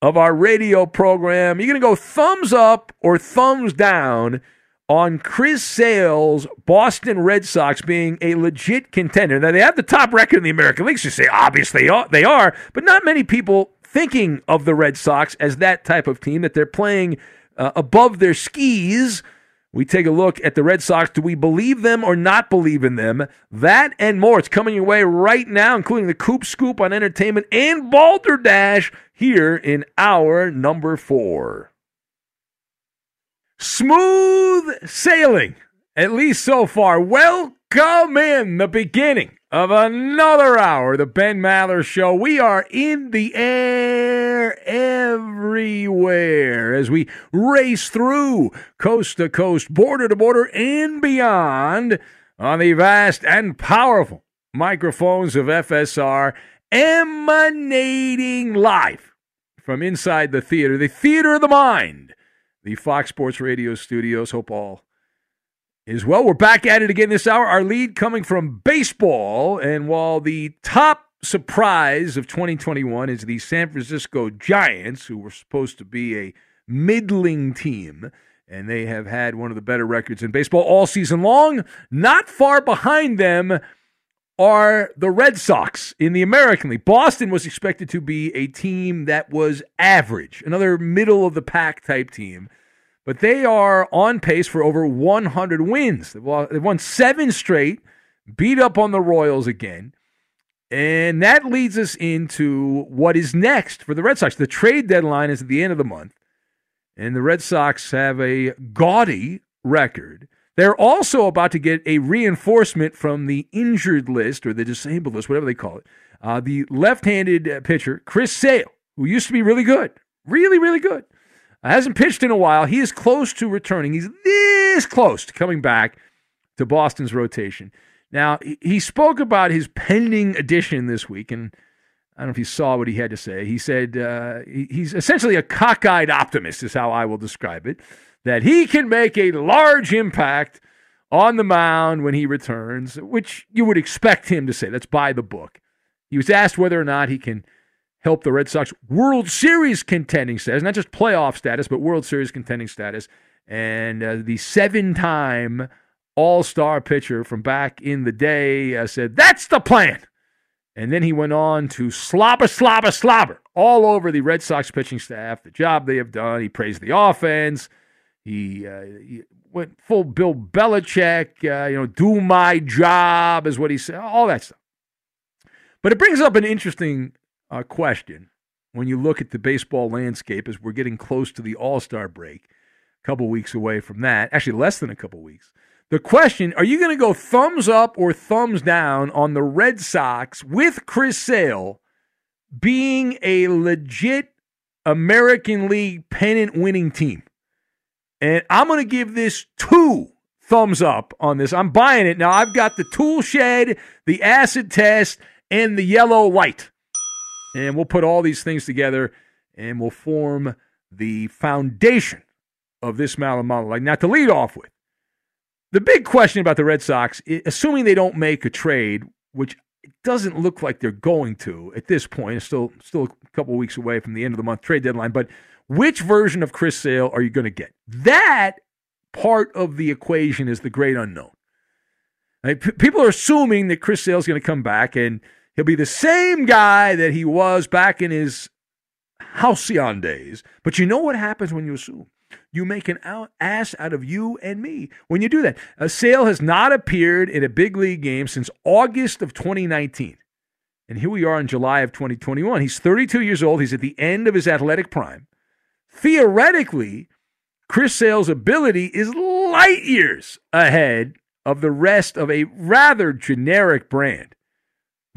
of our radio program. You're going to go thumbs up or thumbs down on Chris Sale's Boston Red Sox being a legit contender. Now, they have the top record in the American League, so you say obviously they are, but not many people thinking of the Red Sox as that type of team, that they're playing uh, above their skis. We take a look at the Red Sox. Do we believe them or not believe in them? That and more. It's coming your way right now, including the Coop Scoop on entertainment and Balderdash here in our number four. Smooth sailing, at least so far. Welcome in the beginning of another hour, the Ben Maller Show. We are in the air everywhere as we race through coast to coast, border to border, and beyond on the vast and powerful microphones of FSR emanating live from inside the theater, the theater of the mind, the Fox Sports Radio studios. Hope all is well. We're back at it again this hour. Our lead coming from baseball. And while the top surprise of 2021 is the San Francisco Giants, who were supposed to be a middling team, and they have had one of the better records in baseball all season long, not far behind them are the Red Sox in the American League. Boston was expected to be a team that was average, another middle of the pack type team. But they are on pace for over 100 wins. They've won seven straight, beat up on the Royals again. And that leads us into what is next for the Red Sox. The trade deadline is at the end of the month, and the Red Sox have a gaudy record. They're also about to get a reinforcement from the injured list or the disabled list, whatever they call it. Uh, the left handed uh, pitcher, Chris Sale, who used to be really good, really, really good, hasn't pitched in a while. He is close to returning. He's this close to coming back to Boston's rotation. Now, he spoke about his pending addition this week, and I don't know if you saw what he had to say. He said uh, he's essentially a cockeyed optimist, is how I will describe it, that he can make a large impact on the mound when he returns, which you would expect him to say. That's by the book. He was asked whether or not he can help the Red Sox World Series contending status, not just playoff status, but World Series contending status. And uh, the seven time all star pitcher from back in the day, uh, said, That's the plan. And then he went on to slobber, slobber, slobber all over the Red Sox pitching staff, the job they have done. He praised the offense. He, uh, he went full Bill Belichick, uh, you know, do my job is what he said, all that stuff. But it brings up an interesting uh, question when you look at the baseball landscape as we're getting close to the All Star break, a couple weeks away from that, actually less than a couple weeks. The question are you going to go thumbs up or thumbs down on the Red Sox with Chris Sale being a legit American League pennant winning team? And I'm going to give this two thumbs up on this. I'm buying it. Now, I've got the tool shed, the acid test, and the yellow light. And we'll put all these things together and we'll form the foundation of this Malamala. Like, now, to lead off with, the big question about the Red Sox, assuming they don't make a trade, which it doesn't look like they're going to at this point, it's still still a couple weeks away from the end of the month trade deadline, but which version of Chris Sale are you going to get? That part of the equation is the great unknown. Right? P- people are assuming that Chris Sale is going to come back and he'll be the same guy that he was back in his halcyon days. But you know what happens when you assume? you make an ass out of you and me when you do that. A Sale has not appeared in a big league game since August of 2019. And here we are in July of 2021. He's 32 years old. He's at the end of his athletic prime. Theoretically, Chris Sale's ability is light years ahead of the rest of a rather generic brand.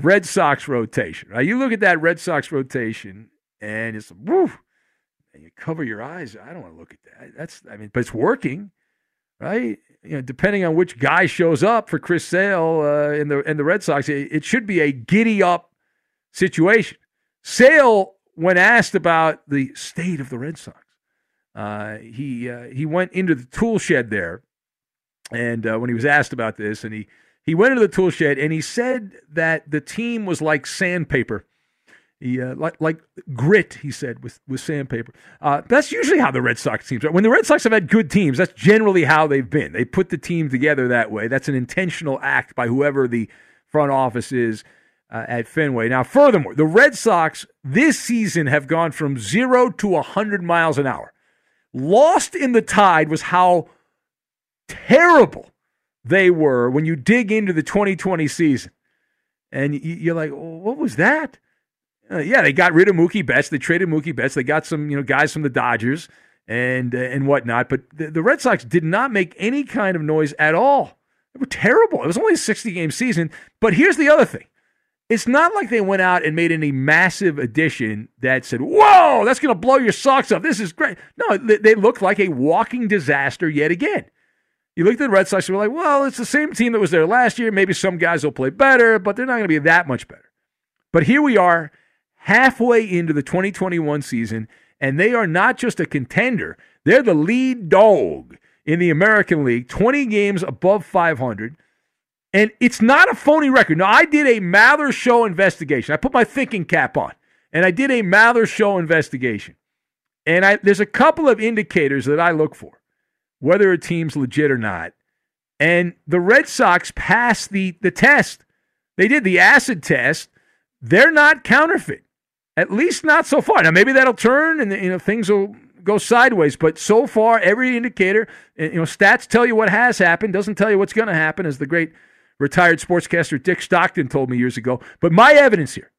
Red Sox rotation. Right? You look at that Red Sox rotation, and it's woo, and you cover your eyes. I don't want to look at that. That's I mean, but it's working, right? You know, depending on which guy shows up for Chris Sale uh, in the in the Red Sox, it, it should be a giddy up situation. Sale, when asked about the state of the Red Sox, uh, he uh, he went into the tool shed there, and uh, when he was asked about this, and he he went into the tool shed and he said that the team was like sandpaper he, uh, like, like grit, he said, with, with sandpaper. Uh, that's usually how the Red Sox teams are. When the Red Sox have had good teams, that's generally how they've been. They put the team together that way. That's an intentional act by whoever the front office is uh, at Fenway. Now, furthermore, the Red Sox this season have gone from zero to 100 miles an hour. Lost in the tide was how terrible they were when you dig into the 2020 season. And you're like, what was that? Uh, yeah, they got rid of Mookie Betts. They traded Mookie Betts. They got some, you know, guys from the Dodgers and uh, and whatnot. But the, the, Red Sox did not make any kind of noise at all. They were terrible. It was only a 60 game season. But here's the other thing. It's not like they went out and made any massive addition that said, "Whoa, that's going to blow your socks off. This is great." No, they, they looked like a walking disaster yet again. You looked at the Red Sox and were like, "Well, it's the same team that was there last year. Maybe some guys will play better, but they're not going to be that much better." But here we are halfway into the 2021 season, and they are not just a contender, they're the lead dog in the American League, 20 games above 500. And it's not a phony record. Now, I did a Maller Show investigation. I put my thinking cap on, and I did a Maller Show investigation. And I, there's a couple of indicators that I look for, whether a team's legit or not. And the Red Sox passed the, the test. They did the acid test. They're not counterfeit. At least not so far. Now maybe that'll turn and you know things will go sideways. But so far, every indicator, eh, you know, stats tell you what has happened, doesn't tell you what's going to happen, as the great retired sportscaster Dick Stockton told me years ago. But my evidence here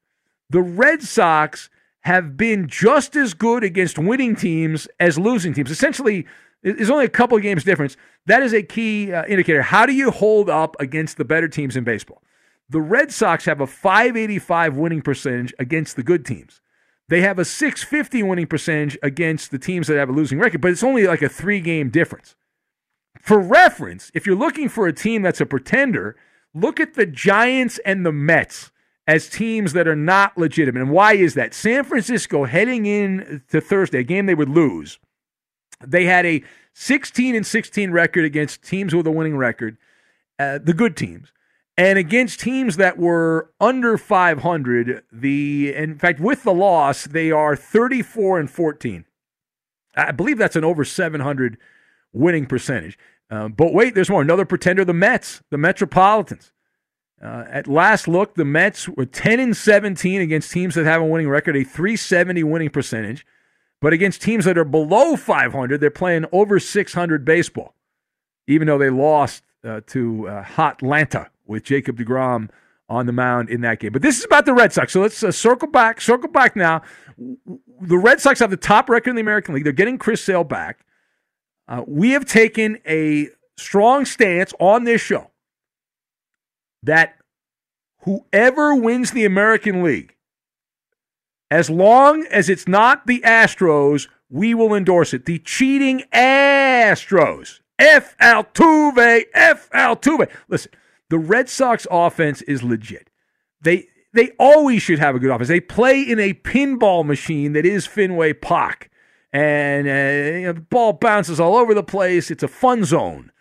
the Red Sox have been just as good against winning teams as losing teams. Essentially, there's only a couple games difference. That is a key uh, indicator. How do you hold up against the better teams in baseball? The Red Sox have a 585 winning percentage against the good teams. They have a 650 winning percentage against the teams that have a losing record, but it's only like a three game difference. For reference, if you're looking for a team that's a pretender, look at the Giants and the Mets as teams that are not legitimate. And why is that? San Francisco heading in to Thursday, a game they would lose. They had a 16 and 16 record against teams with a winning record, uh, the good teams. And against teams that were under 500, the in fact with the loss, they are 34 and 14. I believe that's an over 700 winning percentage. Uh, but wait, there's more. Another pretender, the Mets, the Metropolitans. Uh, at last look, the Mets were 10 and 17 against teams that have a winning record, a 370 winning percentage. But against teams that are below 500, they're playing over 600 baseball, even though they lost uh, to uh, Hot Atlanta with Jacob DeGrom on the mound in that game. But this is about the Red Sox. So let's uh, circle back, circle back now. The Red Sox have the top record in the American League. They're getting Chris Sale back. Uh, we have taken a strong stance on this show that whoever wins the American League, as long as it's not the Astros, we will endorse it. The cheating Astros. F. Altuve, F. Altuve. Listen, the Red Sox offense is legit. They they always should have a good offense. They play in a pinball machine that is Fenway Park, and uh, you know, the ball bounces all over the place. It's a fun zone.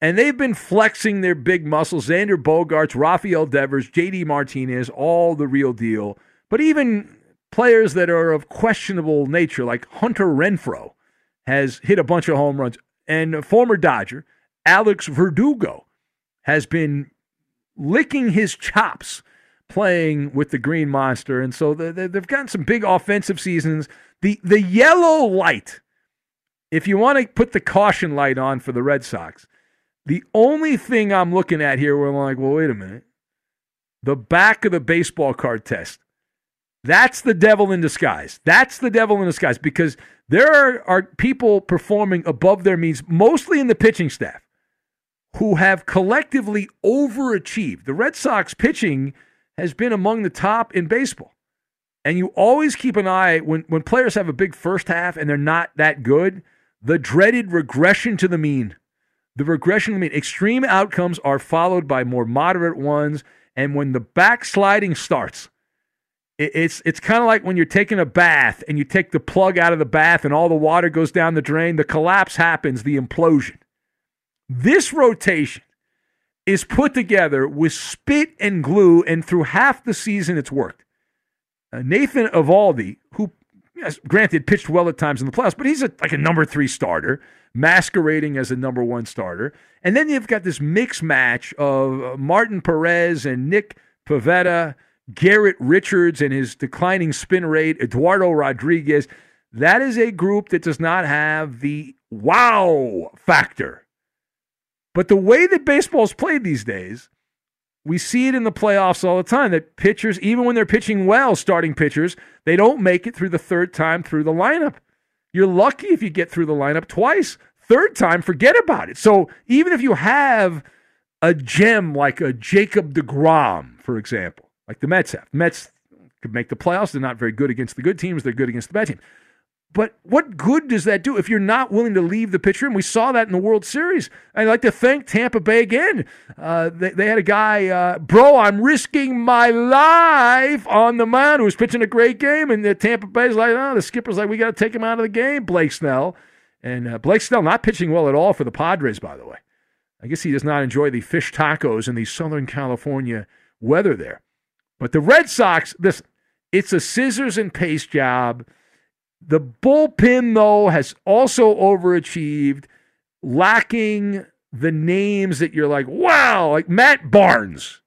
And they've been flexing their big muscles. Xander Bogaerts, Rafael Devers, JD Martinez, all the real deal. But even players that are of questionable nature, like Hunter Renfroe, has hit a bunch of home runs. And former Dodger, Alex Verdugo, has been licking his chops playing with the Green Monster. And so they've gotten some big offensive seasons. The, the yellow light, if you want to put the caution light on for the Red Sox, the only thing I'm looking at here where I'm like, well, wait a minute. The back of the baseball card test. That's the devil in disguise. That's the devil in disguise because there are, are people performing above their means, mostly in the pitching staff, who have collectively overachieved. The Red Sox pitching has been among the top in baseball. And you always keep an eye when, when players have a big first half and they're not that good, the dreaded regression to the mean. The regression, I mean, extreme outcomes are followed by more moderate ones. And when the backsliding starts, it's it's kind of like when you're taking a bath and you take the plug out of the bath and all the water goes down the drain. The collapse happens, the implosion. This rotation is put together with spit and glue, and through half the season, it's worked. Uh, Nathan Eovaldi, who yes, granted pitched well at times in the playoffs, but he's a, like a number three starter masquerading as a number one starter. And then you've got this mixed match of uh, Martin Perez and Nick Pivetta, Garrett Richards and his declining spin rate, Eduardo Rodriguez. That is a group that does not have the wow factor. But the way that baseball is played these days, we see it in the playoffs all the time that pitchers, even when they're pitching well, starting pitchers, they don't make it through the third time through the lineup. You're lucky if you get through the lineup twice. Third time, forget about it. So even if you have a gem like a Jacob DeGrom, for example, like the Mets have, Mets could make the playoffs. They're not very good against the good teams. They're good against the bad teams. But what good does that do if you're not willing to leave the pitcher? room? We saw that in the World Series. I'd like to thank Tampa Bay again. Uh, they, they, had a guy, uh, bro, I'm risking my life on the mound who was pitching a great game. And the Tampa Bay's like, oh, the skipper's like, we got to take him out of the game, Blake Snell. And uh, Blake Snell not pitching well at all for the Padres, by the way. I guess he does not enjoy the fish tacos in the Southern California weather there. But the Red Sox, this, it's a scissors and paste job. The bullpen, though, has also overachieved, lacking the names that you're like, wow, like Matt Barnes,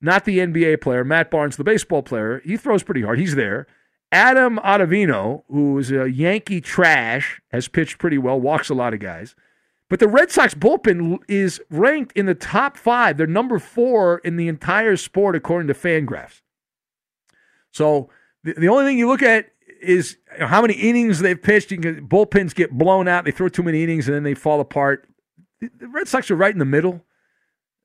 not the NBA player, Matt Barnes, the baseball player. He throws pretty hard. He's there. Adam Ottavino, who's a Yankee trash, has pitched pretty well, walks a lot of guys. But the Red Sox bullpen is ranked in the top five. They're number four in the entire sport, according to Fangraphs. So the, the only thing you look at is how many innings they've pitched. Can, bullpens get blown out. They throw too many innings and then they fall apart. The, the Red Sox are right in the middle.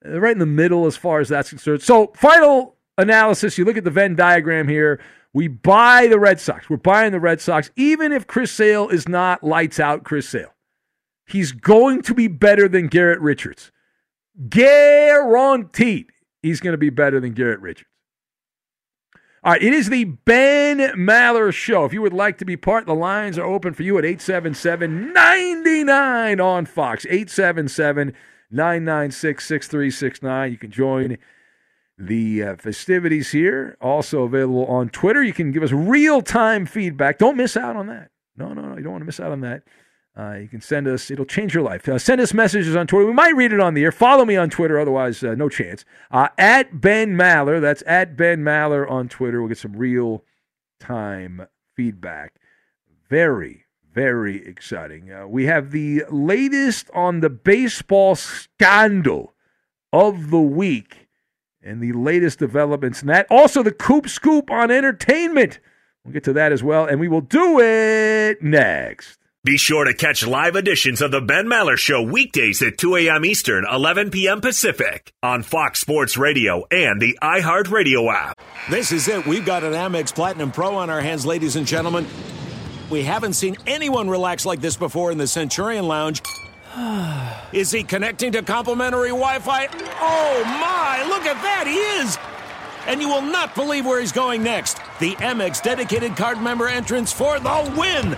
They're right in the middle as far as that's concerned. So, final analysis you look at the Venn diagram here. We buy the Red Sox. We're buying the Red Sox, even if Chris Sale is not lights out Chris Sale. He's going to be better than Garrett Richards. Guaranteed he's going to be better than Garrett Richards. All right, it is the Ben Maller Show. If you would like to be part, the lines are open for you at 877 99 on Fox. 877 996 6369. You can join the uh, festivities here. Also available on Twitter. You can give us real time feedback. Don't miss out on that. No, no, no. You don't want to miss out on that. Uh, you can send us, it'll change your life. Uh, send us messages on Twitter. We might read it on the air. Follow me on Twitter, otherwise, uh, no chance. Uh, at Ben Maller, that's at Ben Maller on Twitter. We'll get some real time feedback. Very, very exciting. Uh, we have the latest on the baseball scandal of the week and the latest developments in that. Also, the Coop Scoop on entertainment. We'll get to that as well, and we will do it next. Be sure to catch live editions of the Ben Maller Show weekdays at 2 a.m. Eastern, 11 p.m. Pacific on Fox Sports Radio and the iHeartRadio app. This is it. We've got an Amex Platinum Pro on our hands, ladies and gentlemen. We haven't seen anyone relax like this before in the Centurion Lounge. Is he connecting to complimentary Wi Fi? Oh my, look at that, he is! And you will not believe where he's going next. The Amex dedicated card member entrance for the win!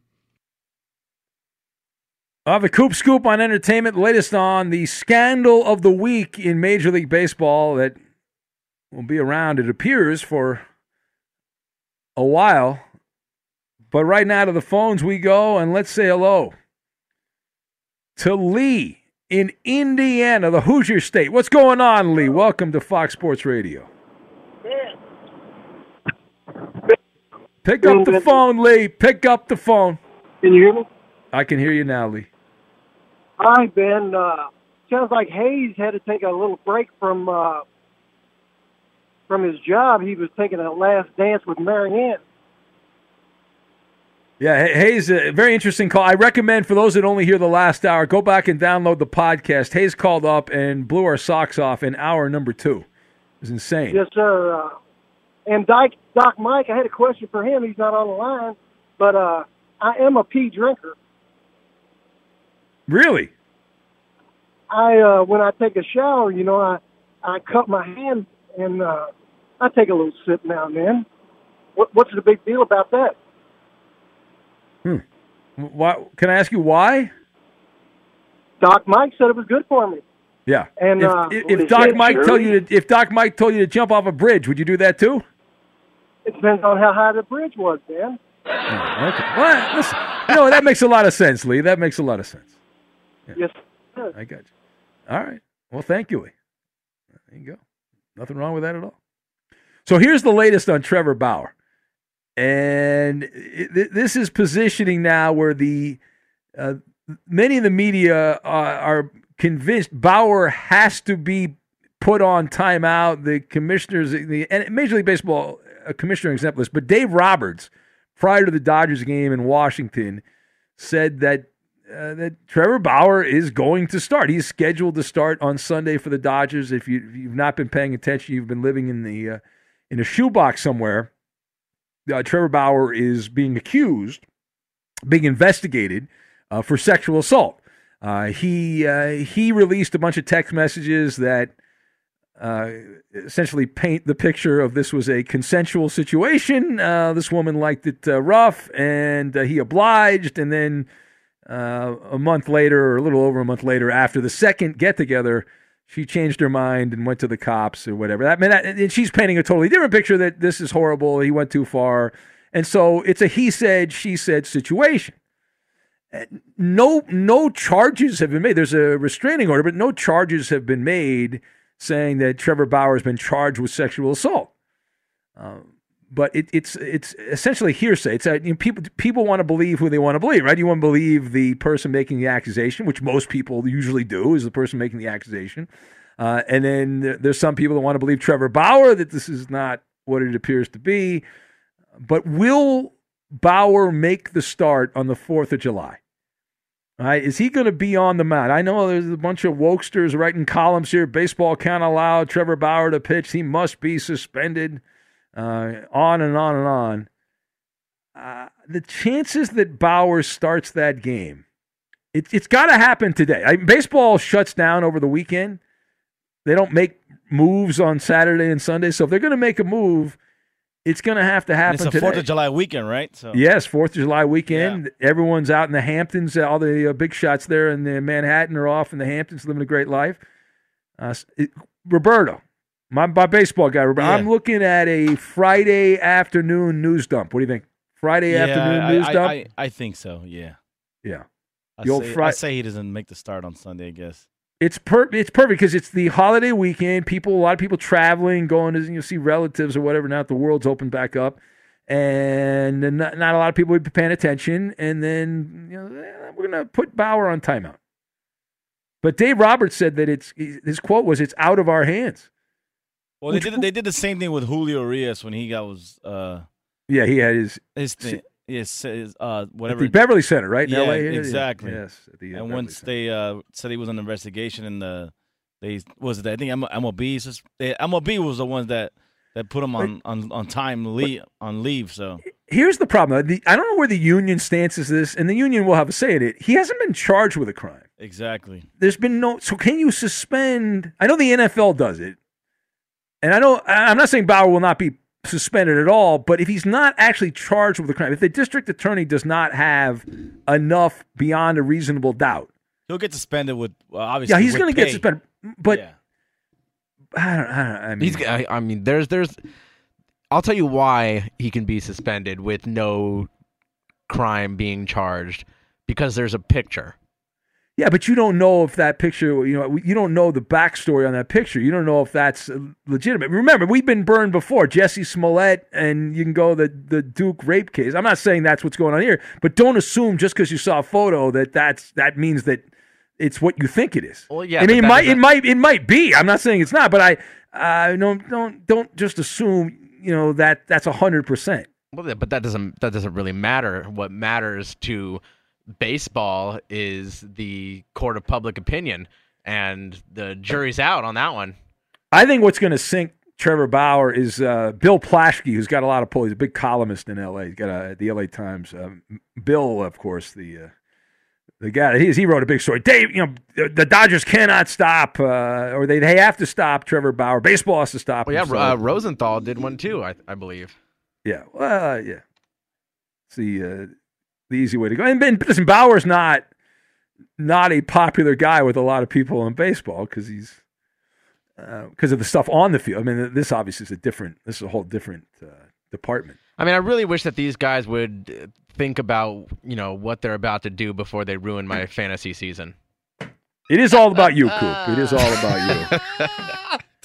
Uh, the Coop Scoop on entertainment, latest on the scandal of the week in Major League Baseball that will be around, it appears, for a while. But right now to the phones we go, and let's say hello to Lee in Indiana, the Hoosier State. What's going on, Lee? Welcome to Fox Sports Radio. Pick up the phone, Lee. Pick up the phone. Can you hear me? I can hear you now, Lee. Hi, Ben. Uh, sounds like Hayes had to take a little break from uh, from his job. He was taking a last dance with Marianne. Yeah, Hayes, a very interesting call. I recommend for those that only hear the last hour, go back and download the podcast. Hayes called up and blew our socks off in hour number two. It was insane. Yes, sir. Uh, and Doc, Doc Mike, I had a question for him. He's not on the line, but uh, I am a pee drinker. Really? I uh, when I take a shower, you know, I I cut my hand and uh, I take a little sip now and then. What, what's the big deal about that? Hmm. Why? Can I ask you why? Doc Mike said it was good for me. Yeah. And if, uh, if, if Doc Mike sure. told you to, if Doc Mike told you to jump off a bridge, would you do that too? It depends on how high the bridge was, man. Oh, okay. Well, listen, you know that makes a lot of sense, Lee. That makes a lot of sense. Yes. Sir. I got you. All right. Well, thank you, There you go. Nothing wrong with that at all. So here's the latest on Trevor Bauer, and it, this is positioning now where the uh, many in the media uh, are convinced Bauer has to be put on timeout. The commissioners, the and Major League Baseball uh, commissioner exemplars, but Dave Roberts, prior to the Dodgers game in Washington, said that uh, that Trevor Bauer is going to start. He's scheduled to start on Sunday for the Dodgers. If, you, have not been paying attention, you've been living in the uh, in a shoebox somewhere. Uh, Trevor Bauer is being accused, being investigated uh, for sexual assault. Uh, he he released a bunch of text messages that essentially paint the picture of this was a consensual situation. this woman liked it rough, and he obliged, and then. Uh, a month later, or a little over a month later, after the second get together, she changed her mind and went to the cops or whatever. I mean, and she's painting a totally different picture that this is horrible. He went too far, and so it's a he said, she said situation. No, no charges have been made. There's a restraining order, but no charges have been made saying that Trevor Bauer has been charged with sexual assault. Um, but it, it's it's essentially hearsay. It's a, you know, people people want to believe who they want to believe, right? You want to believe the person making the accusation, which most people usually do, is the person making the accusation. Uh, and then there's some people that want to believe Trevor Bauer that this is not what it appears to be. But will Bauer make the start on the Fourth of July? Is he going to be on the mound? I know there's a bunch of wokesters writing columns here. Baseball can't allow Trevor Bauer to pitch. He must be suspended uh, on and on and on. Uh, the chances that Bauer starts that game, it, it's got to happen today. I, baseball shuts down over the weekend. They don't make moves on Saturday and Sunday. So if they're going to make a move, it's going to have to happen and it's a. Fourth of July weekend, right? So Yes, Fourth of July weekend. Yeah. Everyone's out in the Hamptons. All the uh, big shots there in the Manhattan are off in the Hamptons, living a great life. Uh, it, Roberto, my, my baseball guy. Yeah. I'm looking at a Friday afternoon news dump. What do you think? Friday yeah, afternoon I, news I, dump. I, I, think so. Yeah. Yeah. I say, Fri- I say he doesn't make the start on Sunday. I guess. It's per- it's perfect because it's the holiday weekend. People, a lot of people traveling, going to you know, see relatives or whatever. Now that the world's opened back up, and not, not a lot of people would be paying attention. And then you know eh, we're gonna put Bauer on timeout. But Dave Roberts said that it's his quote was it's out of our hands. Well, they did they did the same thing with Julio Urias when he got was uh Yeah, he had his his thing. Yes, his, uh, at whatever the Beverly Center, right? In Yeah, LA? exactly. Yes. at the, uh, and Beverly once they uh, said he was under investigation, and the they was it I think M- MLB they, MLB was the ones that that put him on on on time leave on leave. So Here's the problem. The, I don't know where the union stance is this, and the union will have a say in it. He hasn't been charged with a crime. exactly. There's been no. So can you suspend? I know the NFL does it, and I know I'm not saying Bauer will not be suspended at all. But if he's not actually charged with a crime, if the district attorney does not have enough beyond a reasonable doubt, He'll get suspended with uh, obviously. yeah, he's going to get pay. suspended. But Yeah. I don't. I, don't, I mean, He's. I, I mean, there's there's. I'll tell you why he can be suspended with no crime being charged because there's a picture. Yeah, but you don't know if that picture, you know, you don't know the backstory on that picture. You don't know if that's legitimate. Remember, we've been burned before. Jussie Smollett, and you can go the the Duke rape case. I'm not saying that's what's going on here, but don't assume just because you saw a photo that that's that means that it's what you think it is. Well, yeah, I mean, it might it might it might be. I'm not saying it's not, but I uh, don't don't don't just assume you know that that's hundred percent. Well, but that doesn't that doesn't really matter. What matters to baseball is the court of public opinion, and the jury's out on that one. I think what's going to sink Trevor Bauer is uh, Bill Plaschke, who's got a lot of pull. He's a big columnist in L.A. He's got a, the L.A. Times. Um, Bill, of course, the uh, the guy he, he wrote a big story. Dave, you know, the, the Dodgers cannot stop, uh, or they they have to stop Trevor Bauer. Baseball has to stop. Well, yeah, so- uh, Rosenthal did one too, I, I believe. yeah, well, uh, yeah. It's the uh, easy way to go. And Ben, listen, Bauer's not not a popular guy with a lot of people in baseball because he's because of the stuff on the field. I mean, this obviously is a different. This is a whole different uh, department. I mean, I really wish that these guys would uh, think about you know what they're about to do before they ruin my fantasy season. It is all about you, Coop. It is all about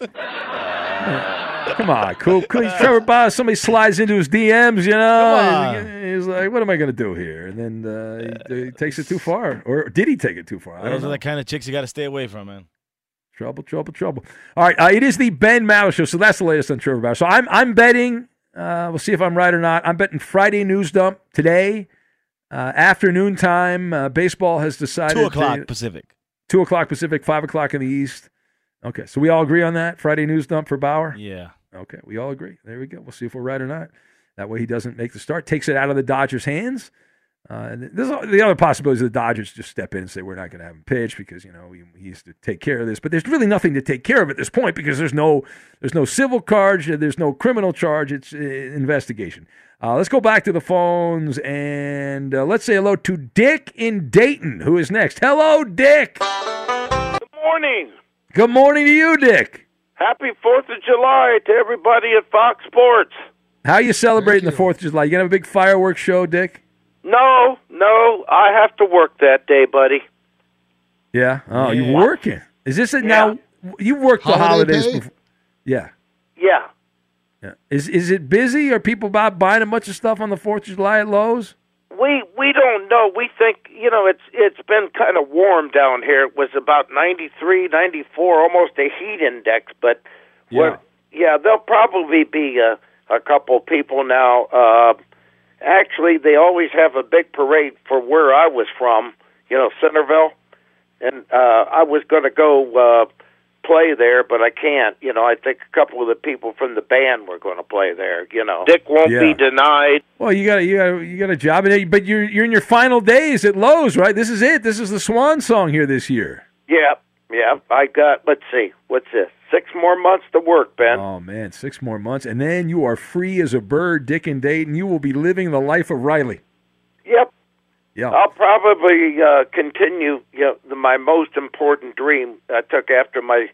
you. Come on, Coop. Coop. Trevor Bauer, somebody slides into his DMs, you know. He's like, "What am I going to do here?" And then uh, he, he takes it too far, or did he take it too far? Those know. are the kind of chicks you got to stay away from, man. Trouble, trouble, trouble. All right, uh, it is the Ben Maller show, so that's the latest on Trevor Bauer. So I'm I'm betting. Uh, we'll see if I'm right or not. I'm betting Friday news dump today, uh, afternoon time. Uh, baseball has decided Two o'clock to- Pacific. two o'clock Pacific, five o'clock in the East. Okay, so we all agree on that Friday news dump for Bauer. Yeah. Okay, we all agree. There we go. We'll see if we're right or not. That way he doesn't make the start, takes it out of the Dodgers' hands. Uh, and there's the other possibility is the Dodgers just step in and say we're not going to have him pitch because you know he, he has to take care of this. But there's really nothing to take care of at this point because there's no there's no civil charge, there's no criminal charge. It's uh, investigation. Uh, let's go back to the phones and uh, let's say hello to Dick in Dayton, who is next. Hello, Dick. Good morning. Good morning to you, Dick. Happy Fourth of July to everybody at Fox Sports. How are you celebrating the Fourth of July? You gonna have a big fireworks show, Dick? No, no, I have to work that day, buddy. Yeah. Oh, Yeah. you're working. Is this it now? You work the holidays. pay? Before, yeah. Yeah. Yeah. Is is it busy? Are people about buying a bunch of stuff on the Fourth of July at Lowe's? We we don't know. We think you know it's it's been kind of warm down here. It was about ninety three, ninety four, almost a heat index. But Yeah. yeah, there'll probably be a, a couple people now. Uh, actually, they always have a big parade for where I was from. You know, Centerville, and uh, I was going to go uh, play there, but I can't. You know, I think a couple of the people from the band were going to play there. You know, Dick won't Yeah. be denied. Well, you got you got you got a job, and but you're you're in your final days at Lowe's, right? This is it. This is the swan song here this year. Yeah, yeah. I got. Let's see. What's this? Six more months to work, Ben. Oh man, six more months, and then you are free as a bird, Dick and Dayton. You will be living the life of Riley. Yep. Yeah. I'll probably uh, continue. You know, the, my most important dream I took after my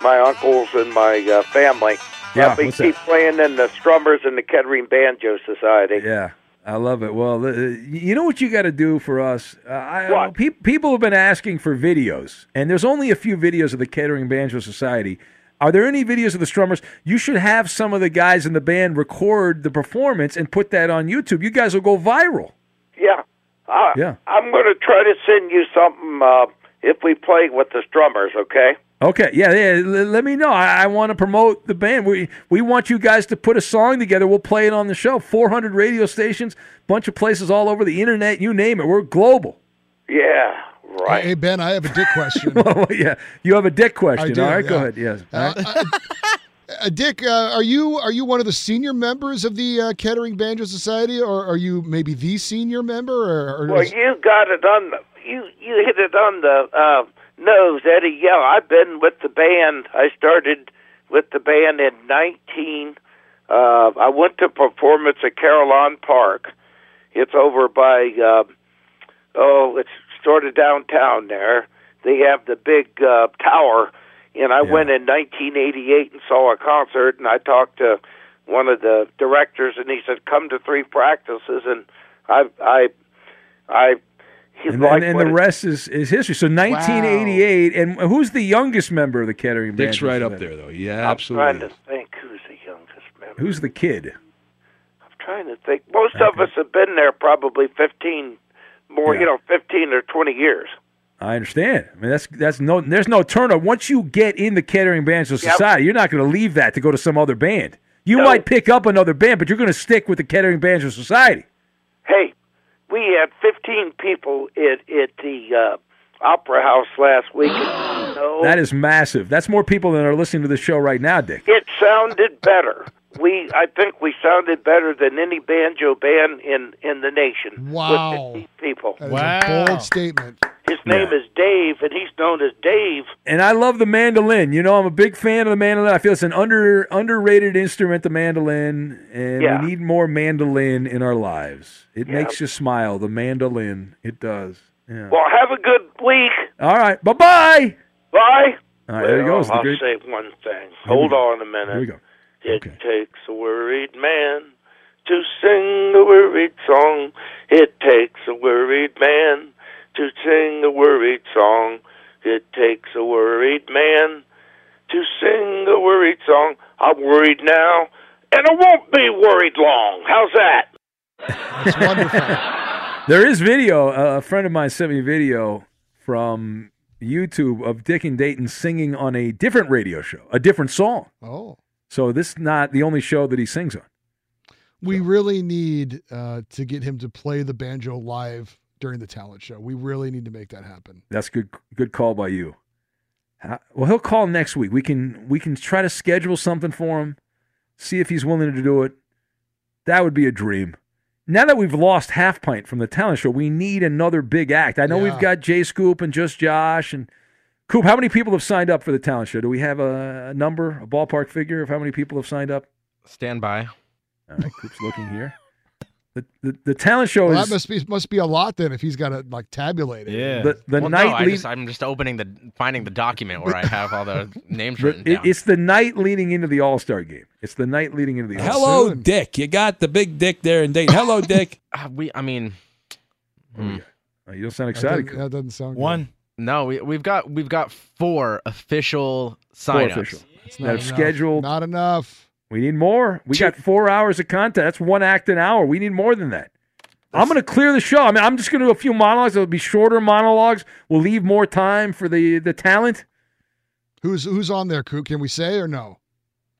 my uncles and my uh, family. Yeah, I'll be what's keep playing in the Strummers and the Kettering Banjo Society. Yeah. I love it. Well, uh, you know what you got to do for us? Uh, I, pe- people have been asking for videos, and there's only a few videos of the Kettering Banjo Society. Are there any videos of the strummers? You should have some of the guys in the band record the performance and put that on YouTube. You guys will go viral. Yeah. Uh, Yeah. I'm going to try to send you something uh, if we play with the strummers, okay? Okay, yeah, yeah. let me know. I, I want to promote the band. We we want you guys to put a song together. We'll play it on the show. 400 radio stations, bunch of places all over the internet. You name it. We're global. Yeah, right. Hey, Ben, I have a dick question. Well, yeah, you have a dick question. Do, all right, go ahead. Yes. Uh, right. Uh, Dick, uh, are you are you one of the senior members of the uh, Kettering Banjo Society, or are you maybe the senior member? Or, or Well, is- you got it on the you you hit it on the uh, nose, Eddie. Yeah, I've been with the band. I started with the band in nineteen. Uh, I went to performance at Carillon Park. It's over by uh, oh, it's sort of downtown there. They have the big uh, tower, and I went in 1988 and saw a concert, and I talked to one of the directors, and he said, "Come to three practices," and I I I. He and, and, and the it- rest is, is history. So 1988, and who's the youngest member of the Kettering Banjo? Dick's right up there, though. Yeah, I'm absolutely. trying to think who's the youngest member. Who's the kid? I'm trying to think. Most of us have been there probably 15 more, you know, 15 or 20 years. I understand. I mean, that's that's no. There's no turnover. Once you get in the Kettering Banjo Society, you're not going to leave that to go to some other band. You might pick up another band, but you're going to stick with the Kettering Banjo Society. Hey, we had 15 people at at the uh, Opera House last week. And, you know, That is massive. That's more people than are listening to the show right now, Dick. it sounded better. We, I think, we sounded better than any banjo band in in the nation. Wow. with people. that is a bold statement. His name is Dave, and he's known as Dave. And I love the mandolin. You know, I'm a big fan of the mandolin. I feel it's an under underrated instrument, the mandolin, and Yeah. we need more mandolin in our lives. It makes you smile. The mandolin, it does. Yeah. Well, have a good week. All right. Bye bye. Bye. All right, there he Well, goes. I'll great- say one thing. Hold on a minute. Here we go. It takes a worried man to sing a worried song. It takes a worried man to sing a worried song. It takes a worried man to sing a worried song. I'm worried now, and I won't be worried long. How's that? It's wonderful. There is video. Uh, a friend of mine sent me video from YouTube of Dick and Dayton singing on a different radio show, a different song. Oh. So this is not the only show that he sings on. We really need uh, to get him to play the banjo live during the talent show. We really need to make that happen. That's good. Good call by you. How- Well, he'll call next week. We can we can try to schedule something for him. See if he's willing to do it. That would be a dream. Now that we've lost Half Pint from the talent show, we need another big act. I know Yeah. we've got Jay Scoop and Just Josh and Coop. How many people have signed up for the talent show? Do we have a, a number, a ballpark figure of how many people have signed up? Stand by. All right, Coop's looking here. The, the, the talent show Well, is that must be must be a lot then if he's got to like tabulate it. The, the well, night no, I lead- just, I'm just opening the finding the document where I have all the names written it- down. it's the night leading into the All Star game. It's the night leading into the All-Star Hello, Dick. You got the big dick there in Dayton. Hello, Dick. Uh, we, I mean, hmm. Oh, you don't sound excited. That, that doesn't sound good. One. No, we, we've got we've got four official Four signups. official. It's that not have enough. scheduled. Not enough. We need more. We got four hours of content. That's one act an hour. We need more than that. I'm going to clear the show. I mean, I'm just going to do a few monologues. It'll be shorter monologues. We'll leave more time for the the talent. Who's who's on there, Can we say or no?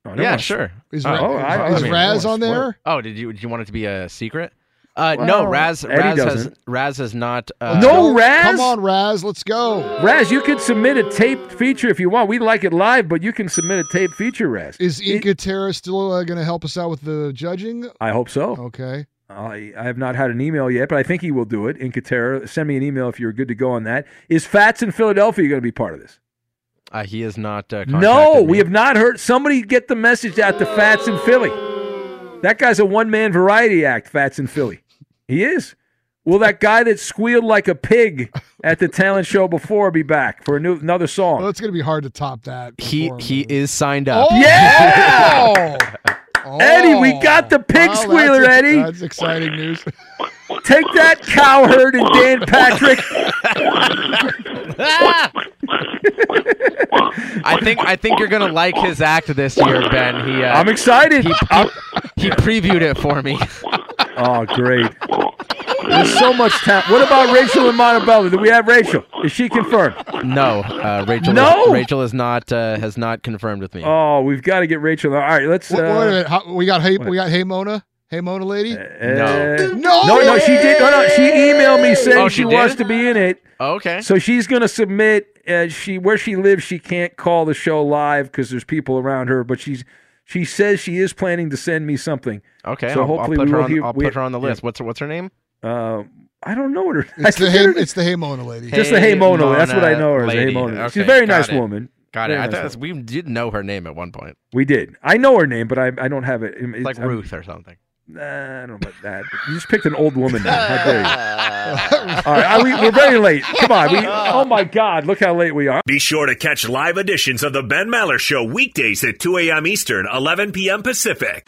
Oh, no Yeah, one- sure. Is, Oh, Ra- oh, I- I mean, Raz on there? Oh, did you did you want it to be a secret? Uh, no, Raz Eddie Raz has doesn't. Raz has not. Uh, no, Raz. Come on, Raz. Let's go. Raz, you can submit a taped feature if you want. We like it live, but you can submit a taped feature, Raz. Is Inca Terra still uh, going to help us out with the judging? I hope so. Okay. I, I have not had an email yet, but I think he will do it. Incatera, send me an email if you're good to go on that. Is Fats in Philadelphia going to be part of this? Uh, he is not. Uh, No, contacted me. we have not heard. Somebody get the message out to Fats in Philly. That guy's a one man variety act, Fats in Philly. He is. Will that guy that squealed like a pig at the talent show before be back for a new another song? Well, it's going to be hard to top that. He performance. he is signed up. Oh! Eddie, we got the pig Oh, squealer, ex- Eddie. That's exciting news. Take that, cowherd and Dan Patrick. I think I think you're gonna like his act this year, Ben. He uh, I'm excited. He, he previewed it for me. Oh, great. There's so much talent. What about Rachel and Montebello? Do we have Rachel? Is she confirmed? No, uh, Rachel. No? is, Rachel is not uh, has not confirmed with me. Oh, we've got to get Rachel. All right, let's. Uh, Wait, wait a minute. How, we got hey, we got hey Mona, hey Mona lady. Uh, No. no, no, no, she did. No, no, she emailed me saying Oh, she, she wants to be in it. Okay. So she's going to submit. Uh, she where she lives, she can't call the show live because there's people around her. But she's she says she is planning to send me something. Okay, So I'll, hopefully I'll put we her will on. hear- I'll we- put her on the yeah. list. What's her, what's her name? Uh, I don't know what her. I It's the forget hey, it's the hey Mona lady. Just the Hey Mona. That's what I know her as. Hey lady. Mona. She's a very nice it. woman. Got it. Very I nice thought we did know her name at one point. We did. I know her name, but I I don't have it. It's like I'm- Ruth or something. Nah, I don't know about that. You just picked an old woman now. How dare you? All right, we, we're very late. Come on. We, oh my God, look how late we are. Be sure to catch live editions of the Ben Maller Show weekdays at 2 a.m. Eastern, 11 p.m. Pacific.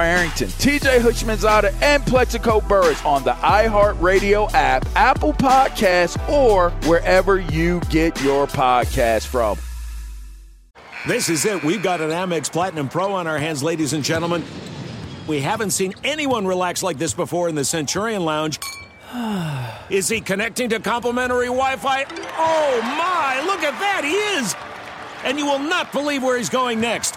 Arrington, TJ Houshmandzadeh, and Plaxico Burress on the iHeartRadio app, Apple Podcasts, or wherever you get your podcast from. This is it. We've got an Amex Platinum Pro on our hands, ladies and gentlemen. We haven't seen anyone relax like this before in the Centurion Lounge. Is he connecting to complimentary Wi Fi? Oh my, look at that, he is! And you will not believe where he's going next.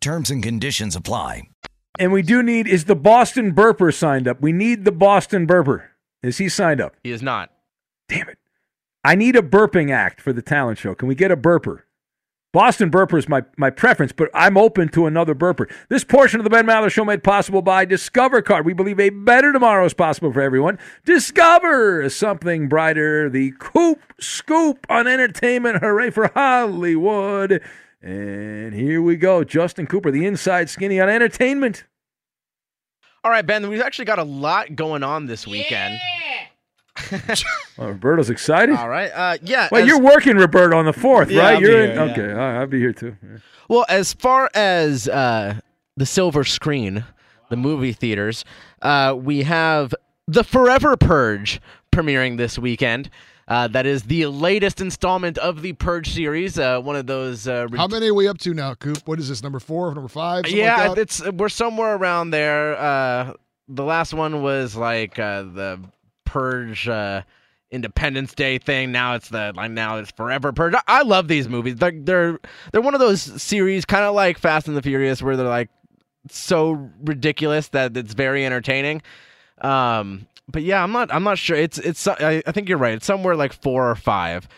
Terms and conditions apply. And we do need is the Boston Burper signed up? We need the Boston Burper. Is he signed up? He is not. Damn it. I need a burping act for the talent show. Can we get a burper? Boston Burper is my, my preference, but I'm open to another burper. This portion of the Ben Maller Show made possible by Discover Card. We believe a better tomorrow is possible for everyone. Discover something brighter. The Coop Scoop on entertainment. Hooray for Hollywood. And here we go. Justin Cooper, the inside skinny on entertainment. All right, Ben, we've actually got a lot going on this weekend. Oh, Roberto's excited. All right. Uh, yeah. Well, as- you're working, Roberto, on the fourth, Yeah, right? I'll you're here, in. yeah. Okay, all right, I'll be here too. Yeah. Well, as far as uh, the silver screen, the movie theaters, uh, we have The Forever Purge premiering this weekend. Uh, that is the latest installment of the Purge series. Uh, one of those. Uh, How many are we up to now, Coop? What is this, number four, number five? yeah, like it's we're somewhere around there. Uh, the last one was like uh, the Purge uh, Independence Day thing. Now it's the like now it's Forever Purge. I, I love these movies. They're they're they're one of those series, kind of like Fast and the Furious, where they're like so ridiculous that it's very entertaining. Um, but yeah, I'm not I'm not sure. It's it's I, I think you're right. It's somewhere like four or five.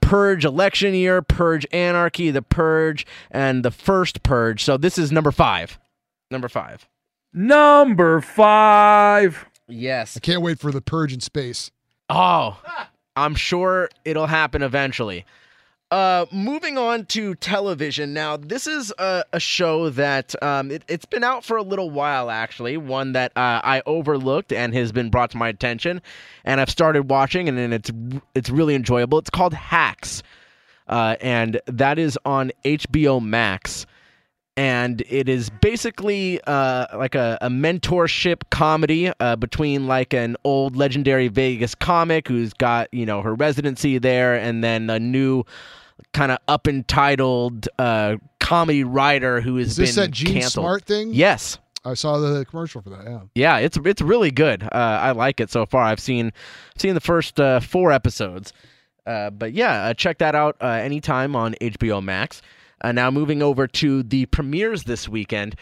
Purge election year, Purge anarchy, the Purge, and the first Purge. So this is number five. Number five. Number five. Yes. I can't wait for the purge in space. Oh, I'm sure it'll happen eventually. Uh, moving on to television now. This is a, a show that um, it, it's been out for a little while, actually. One that uh, I overlooked and has been brought to my attention, and I've started watching, and, and it's it's really enjoyable. It's called Hacks, uh, and that is on HBO Max and it is basically uh, like a, a mentorship comedy uh, between like an old legendary Vegas comic who's got you know her residency there, and then a new kind of up entitled uh, comedy writer who has Is this been that Jean canceled. Smart thing? Yes. I saw the commercial for that. Yeah. Yeah, it's it's really good. Uh, I like it so far. I've seen seen the first uh, four episodes, uh, but yeah, uh, check that out uh, anytime on HBO Max. Uh, now moving over to the premieres this weekend.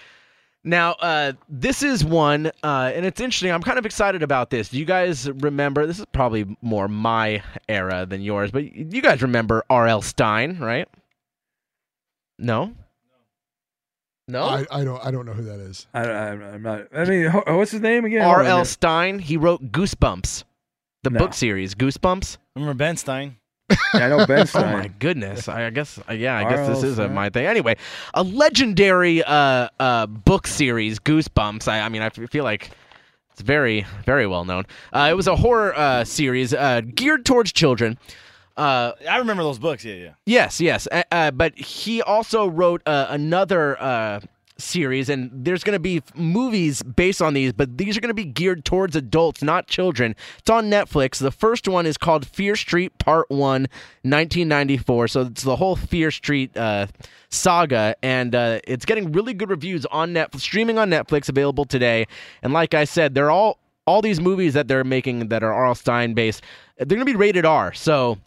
Now, uh, this is one, uh, and it's interesting. I'm kind of excited about this. Do you guys remember? This is probably more my era than yours, but you guys remember R.L. Stine, right? No. No. I, I don't I don't know who that is. I, I, I'm not. I mean, what's his name again? R.L. Stine. He wrote Goosebumps, the book series Goosebumps. I Remember Ben Stein? Yeah, I know Ben oh my goodness! I, I guess uh, yeah. I guess this is my thing. Anyway, a legendary uh, uh, book series, Goosebumps. I, I mean, I feel like it's very very well known. Uh, it was a horror uh, series uh, geared towards children. Uh, I remember those books. Yeah, yeah. Yes, yes. Uh, uh, but he also wrote uh, another uh, series, and there's going to be movies based on these, but these are going to be geared towards adults, not children. It's on Netflix. The first one is called Fear Street Part 1, 1994. So it's the whole Fear Street uh, saga, and uh, it's getting really good reviews on Netflix, streaming on Netflix, available today. And like I said, they're all. All these movies that they're making that are R.L. Stine based, they're going to be rated R. So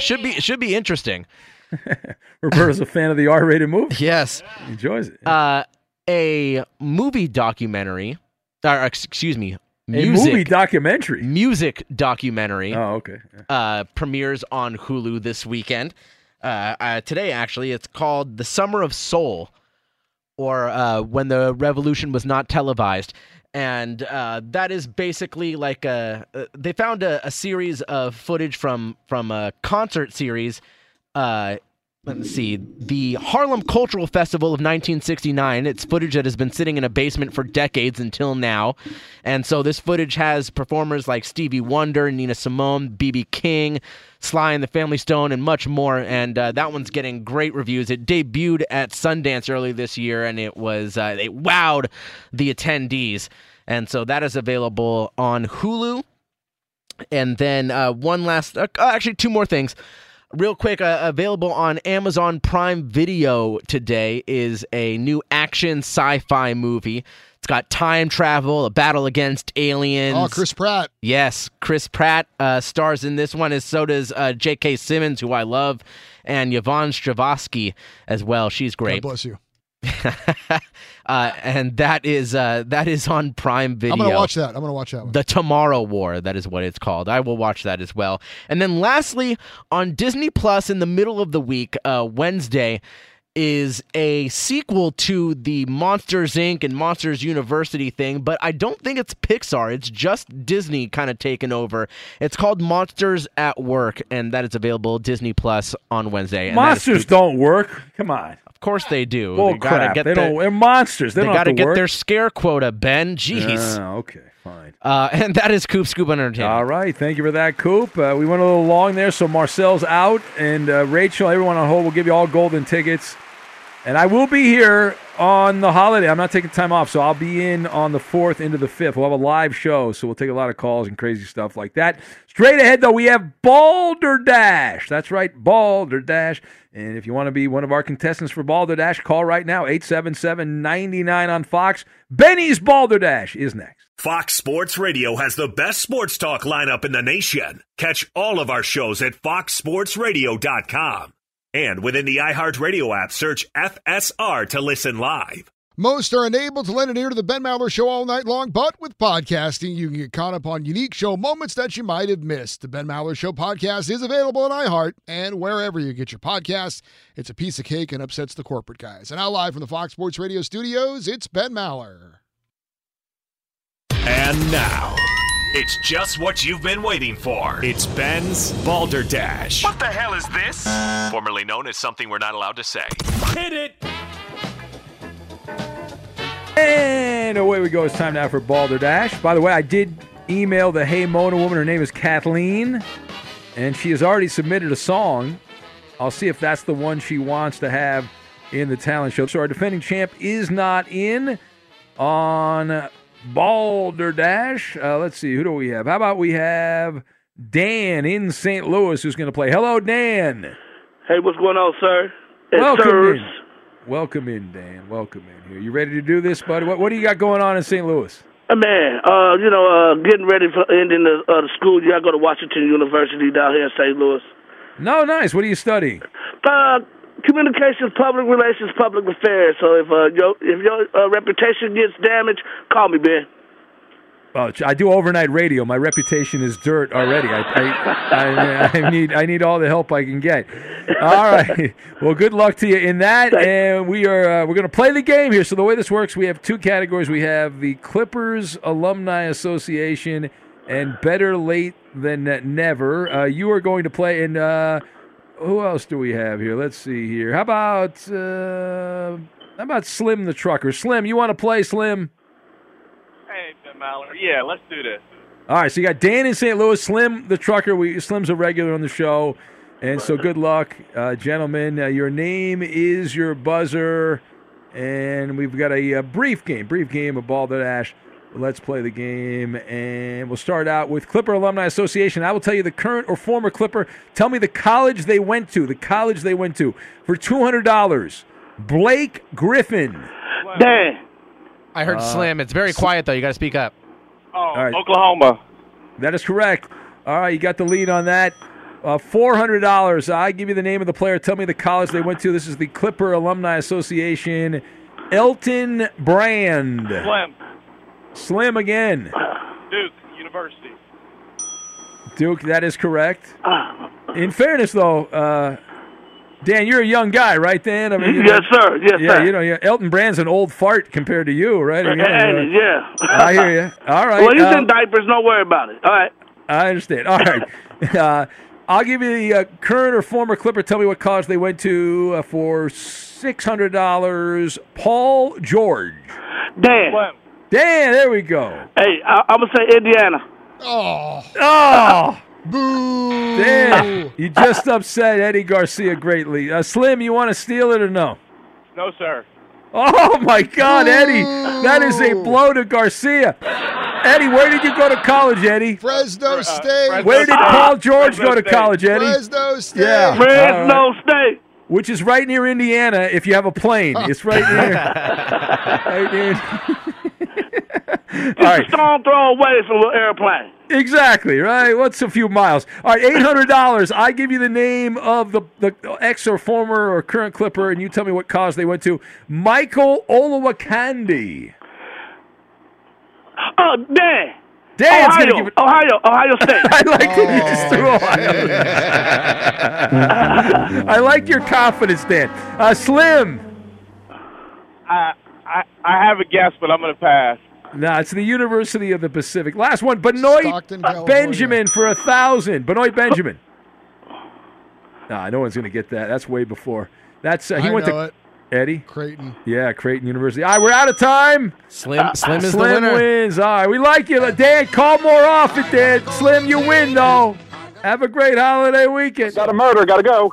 should be should be interesting. Roberto's a fan of the R-rated movie. Yes, he enjoys it. Uh, a movie documentary, or excuse me, A music movie documentary. music documentary. Oh, okay. Uh, premieres on Hulu this weekend. Uh, uh, today, actually, it's called "The Summer of Soul," or uh, "When the Revolution Was Not Televised." And uh, that is basically like a. Uh, they found a, a series of footage from from a concert series, uh, let's see, the Harlem Cultural Festival of 1969. It's footage that has been sitting in a basement for decades until now. And so this footage has performers like Stevie Wonder, Nina Simone, B.B. King, Sly and the Family Stone, and much more. And uh, that one's getting great reviews. It debuted at Sundance early this year, and it was, uh, it wowed the attendees. And so that is available on Hulu. And then uh, one last, uh, actually, two more things. Real quick, uh, available on Amazon Prime Video today is a new action sci fi movie. It's got time travel, a battle against aliens. Oh, Chris Pratt. Yes, Chris Pratt uh, stars in this one, as so does uh, J.K. Simmons, who I love, and Yvonne Strahovski as well. She's great. God bless you. uh, and that is uh, that is on Prime Video. I'm gonna watch that. I'm gonna watch that one. The Tomorrow War, that is what it's called. I will watch that as well. And then lastly, on Disney Plus in the middle of the week, uh, Wednesday, is a sequel to the Monsters Inc. and Monsters University thing, but I don't think it's Pixar. It's just Disney kind of taken over. It's called Monsters at Work, and that is available Disney Plus on Wednesday. And Monsters don't work. Come on. Of course they do. Bull they gotta crap. get They their- don't- they're monsters. They don't gotta get work. their scare quota, Ben. Jeez. Ah, okay, fine. Uh, and that is Coop Scoop Entertainment. All right, thank you for that, Coop. Uh, we went a little long there, so Marcel's out, and uh, Rachel, everyone on hold, we'll give you all golden tickets. And I will be here on the holiday. I'm not taking time off, so I'll be in on the 4th into the 5th. We'll have a live show, so we'll take a lot of calls and crazy stuff like that. Straight ahead, though, we have Balderdash. That's right, Balderdash. And if you want to be one of our contestants for Balderdash, call right now, 877 99 on Fox. Benny's Balderdash is next. Fox Sports Radio has the best sports talk lineup in the nation. Catch all of our shows at foxsportsradio.com. And within the iHeartRadio app, search FSR to listen live. Most are unable to lend an ear to the Ben Maller Show all night long, but with podcasting, you can get caught up on unique show moments that you might have missed. The Ben Maller Show podcast is available on iHeart and wherever you get your podcasts. It's a piece of cake and upsets the corporate guys. And now, live from the Fox Sports Radio studios, it's Ben Maller. And now, it's just what you've been waiting for. It's Ben's Balderdash. What the hell is this? Formerly known as something we're not allowed to say. Hit it! And away we go. It's time now for Balderdash. By the way, I did email the Hey Mona woman. Her name is Kathleen, and she has already submitted a song. I'll see if that's the one she wants to have in the talent show. So our defending champ is not in on Balderdash. Uh, let's see. Who do we have? How about we have Dan in St. Louis who's going to play. Hello, Dan. Hey, what's going on, sir? It's Welcome sirs. in. Welcome in, Dan. Welcome in here. You ready to do this, buddy? What, what do you got going on in St. Louis? Uh, man, uh, you know, uh, getting ready for ending the, uh, the school year. I go to Washington University down here in St. Louis. No, nice. What are you studying? Uh, communications, public relations, public affairs. So if uh, your if your uh, reputation gets damaged, call me, Ben. Oh, I do overnight radio. My reputation is dirt already. I, I, I, I need I need all the help I can get. All right. Well, good luck to you in that. And we are uh, we're going to play the game here. So the way this works, we have two categories. We have the Clippers Alumni Association and Better Late Than Never. Uh, you are going to play. in. uh, who else do we have here? Let's see here. How about uh, how about Slim the Trucker? Slim, you want to play Slim? Hey, Ben Maller. Yeah, let's do this. All right, so you got Dan in St. Louis, Slim the trucker. We Slim's a regular on the show, and so good luck, uh, gentlemen. Uh, your name is your buzzer, and we've got a, uh brief game, brief game of Balderdash. Let's play the game, and we'll start out with Clipper Alumni Association. I will tell you the current or former Clipper. Tell me the college they went to. The college they went to for two hundred dollars. Blake Griffin. Dan. I heard Uh, Slim. It's very quiet though. You got to speak up. Oh, All right. Oklahoma. That is correct. All right, you got the lead on that. Uh, Four hundred dollars. I give you the name of the player. Tell me the college they went to. This is the Clipper Alumni Association. Elton Brand. Slim. Slim again. Duke University. Duke. That is correct. In fairness, though, uh, Dan, you're a young guy, right? Dan. I mean, you Yes, sir. Yes, yeah, sir. you know, yeah, Elton Brand's an old fart compared to you, right? I mean, Hey, uh, yeah. I hear you. All right. Well, he's uh, in diapers. Don't worry about it. All right. I understand. All right. Uh, I'll give you the uh, current or former Clipper. Tell me what college they went to uh, for six hundred dollars. Paul George. Dan. Dan, there we go. Hey, I, I'm gonna say Indiana. Oh. Oh. Boo. Dan, you just upset Eddie Garcia greatly. Uh, Slim, you want to steal it or no? No, sir. Oh my God, Eddie! That is a blow to Garcia. Eddie, where did you go to college, Eddie? Fresno State. Where did Paul George go to college, Eddie? Fresno State. Yeah. Fresno All right. State. Which is right near Indiana if you have a plane. It's right near. right near. It's a stone throw away from an airplane. Exactly, right? What's a few miles? All right, $800. I give you the name of the, the ex or former or current Clipper, and you tell me what cause they went to. Michael Olowokandi. Oh, Dan. Dan's Ohio, give it- Ohio, Ohio State. I like that you just threw Ohio. I like your confidence, Dan. Uh, Slim. I, I I have a guess, but I'm going to pass. No, it's the University of the Pacific. Last one, Benoit Benjamin for a thousand. Benoit Benjamin. Nah, no one's gonna get that. That's way before. That's uh, he I went know to it. Eddie. Creighton. Yeah, Creighton University. All right, we're out of time. Slim, Slim is the Slim winner. wins. All right, we like you, Dan. Call more often, Dan. Slim, you win though. Have a great holiday weekend. Got a murder. Got to go.